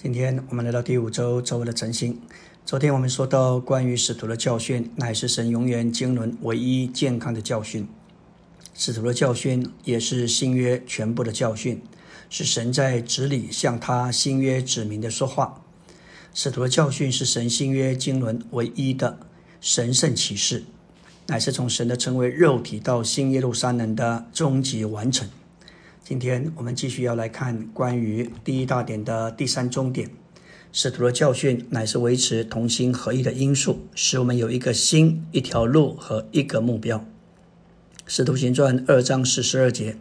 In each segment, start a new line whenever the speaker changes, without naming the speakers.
今天我们来到第五周周围的晨星。昨天我们说到，关于使徒的教训，乃是神永远经纶唯一健康的教训。使徒的教训也是新约全部的教训，是神在指里向他新约指明的说话。使徒的教训是神新约经纶唯一的神圣启示，乃是从神的成为肉体到新耶路撒冷的终极完成。今天我们继续要来看关于第一大点的第三终点。使徒的教训乃是维持同心合一的因素，使我们有一个心、一条路和一个目标。使徒行传二章四十二节，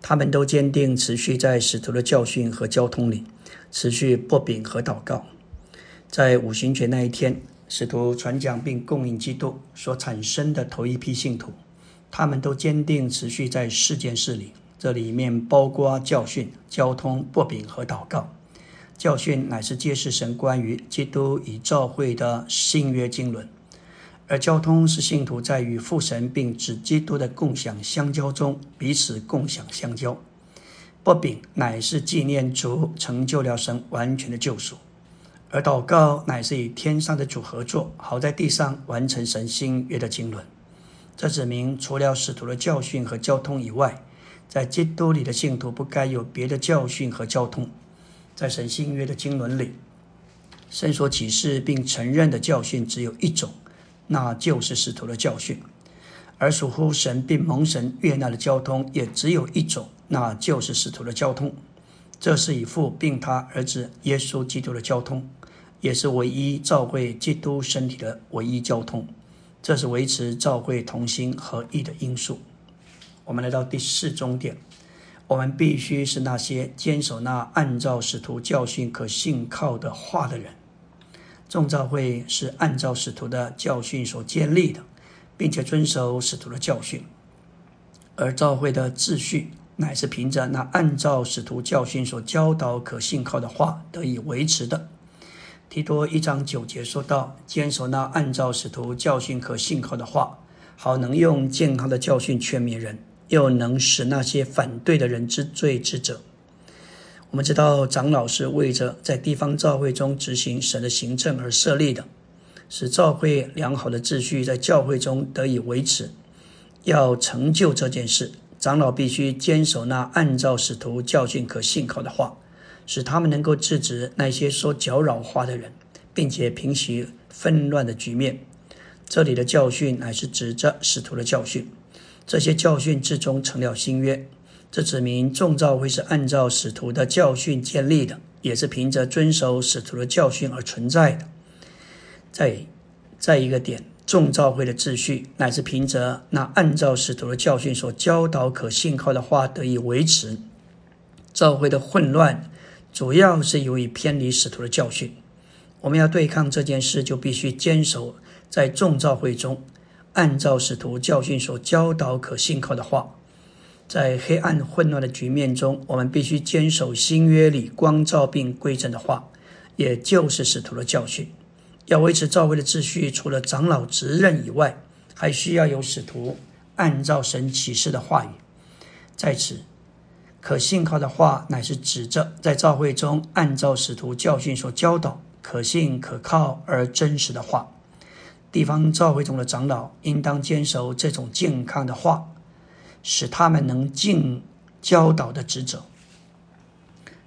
他们都坚定持续在使徒的教训和交通里，持续擘饼和祷告。在五旬节那一天，使徒传讲并供应基督所产生的头一批信徒，他们都坚定持续在四件事里。这里面包括教训、交通、薄饼和祷告。教训乃是揭示神关于基督与教会的新约经纶，而交通是信徒在与父神并指基督的共享相交中彼此共享相交。薄饼乃是纪念主成就了神完全的救赎，而祷告乃是与天上的主合作，好在地上完成神新约的经纶。这指明，除了使徒的教训和交通以外，在基督里的信徒不该有别的教训和交通。在神新约的经纶里，神所启示并承认的教训只有一种，那就是使徒的教训；而属乎神并蒙神悦纳的交通也只有一种，那就是使徒的交通。这是以父并他儿子耶稣基督的交通，也是唯一召会基督身体的唯一交通。这是维持召会同心合一的因素。我们来到第四终点，我们必须是那些坚守那按照使徒教训可信靠的话的人。众召会是按照使徒的教训所建立的，并且遵守使徒的教训，而召会的秩序乃是凭着那按照使徒教训所教导可信靠的话得以维持的。提多一章九节说道：“坚守那按照使徒教训可信靠的话，好能用健康的教训劝勉人。”又能使那些反对的人知罪之者。我们知道，长老是为着在地方教会中执行神的行政而设立的，使教会良好的秩序在教会中得以维持。要成就这件事，长老必须坚守那按照使徒教训可信靠的话，使他们能够制止那些说搅扰话的人，并且平息纷乱的局面。这里的教训乃是指着使徒的教训。这些教训最终成了新约，这指明众召会是按照使徒的教训建立的，也是凭着遵守使徒的教训而存在的。再再一个点，众召会的秩序乃是凭着那按照使徒的教训所教导可信靠的话得以维持。召会的混乱主要是由于偏离使徒的教训。我们要对抗这件事，就必须坚守在众召会中。按照使徒教训所教导可信靠的话，在黑暗混乱的局面中，我们必须坚守新约里光照并规正的话，也就是使徒的教训。要维持教会的秩序，除了长老职任以外，还需要有使徒按照神启示的话语。在此，可信靠的话乃是指着在教会中按照使徒教训所教导可信可靠而真实的话。地方教会中的长老应当坚守这种健康的话，使他们能尽教导的职责。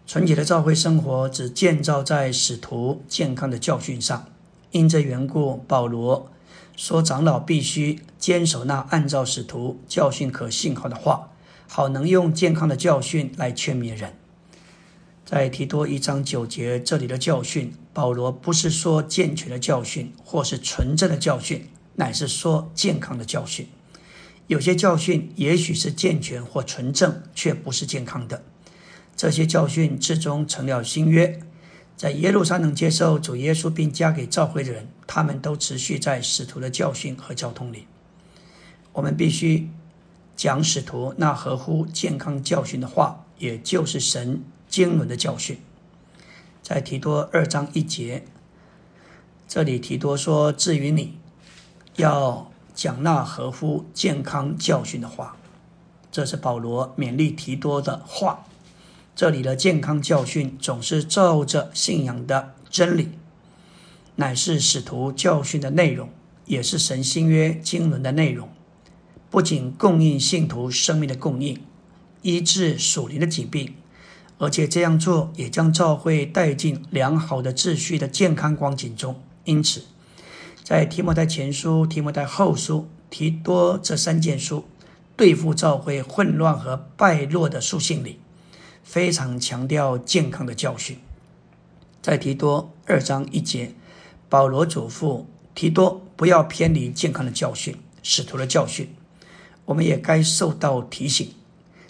纯洁的教会生活只建造在使徒健康的教训上。因这缘故，保罗说，长老必须坚守那按照使徒教训可信靠的话，好能用健康的教训来劝勉人。在提多一章九节这里的教训，保罗不是说健全的教训，或是纯正的教训，乃是说健康的教训。有些教训也许是健全或纯正，却不是健康的。这些教训最终成了新约，在耶路撒冷接受主耶稣并加给教会的人，他们都持续在使徒的教训和交通里。我们必须讲使徒那合乎健康教训的话，也就是神。经纶的教训，在提多二章一节，这里提多说：“至于你，要讲那合乎健康教训的话。”这是保罗勉励提多的话。这里的健康教训总是照着信仰的真理，乃是使徒教训的内容，也是神新约经纶的内容。不仅供应信徒生命的供应，医治属灵的疾病，而且这样做也将教会带进良好的秩序的健康光景中。因此，在提摩太前书、提摩太后书、提多这三件书对付教会混乱和败落的书信里。非常强调健康的教训，在提多二章一节，保罗嘱咐提多不要偏离健康的教训，使徒的教训。我们也该受到提醒，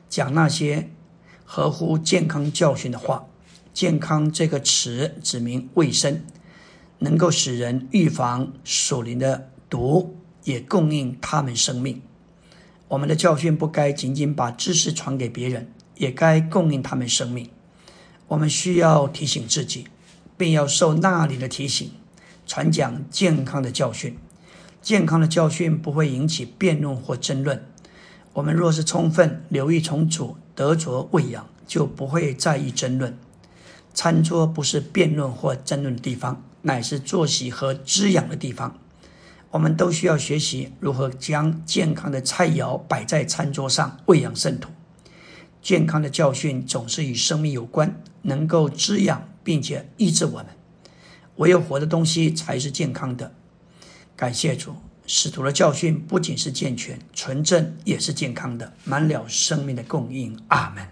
讲那些合乎健康教训的话。健康这个词指明卫生，能够使人预防属灵的毒，也供应他们生命。我们的教训不该仅仅把知识传给别人。也该供应他们生命。我们需要提醒自己，并要受那里的提醒，传讲健康的教训。健康的教训不会引起辩论或争论。我们若是充分留意从主得着喂养，就不会在意争论。餐桌不是辩论或争论的地方，乃是作息和滋养的地方。我们都需要学习如何将健康的菜肴摆在餐桌上，喂养圣徒。健康的教训总是与生命有关，能够滋养并且医治我们。唯有活的东西才是健康的。感谢主，使徒的教训不仅是健全、纯正，也是健康的，满了生命的供应。阿门。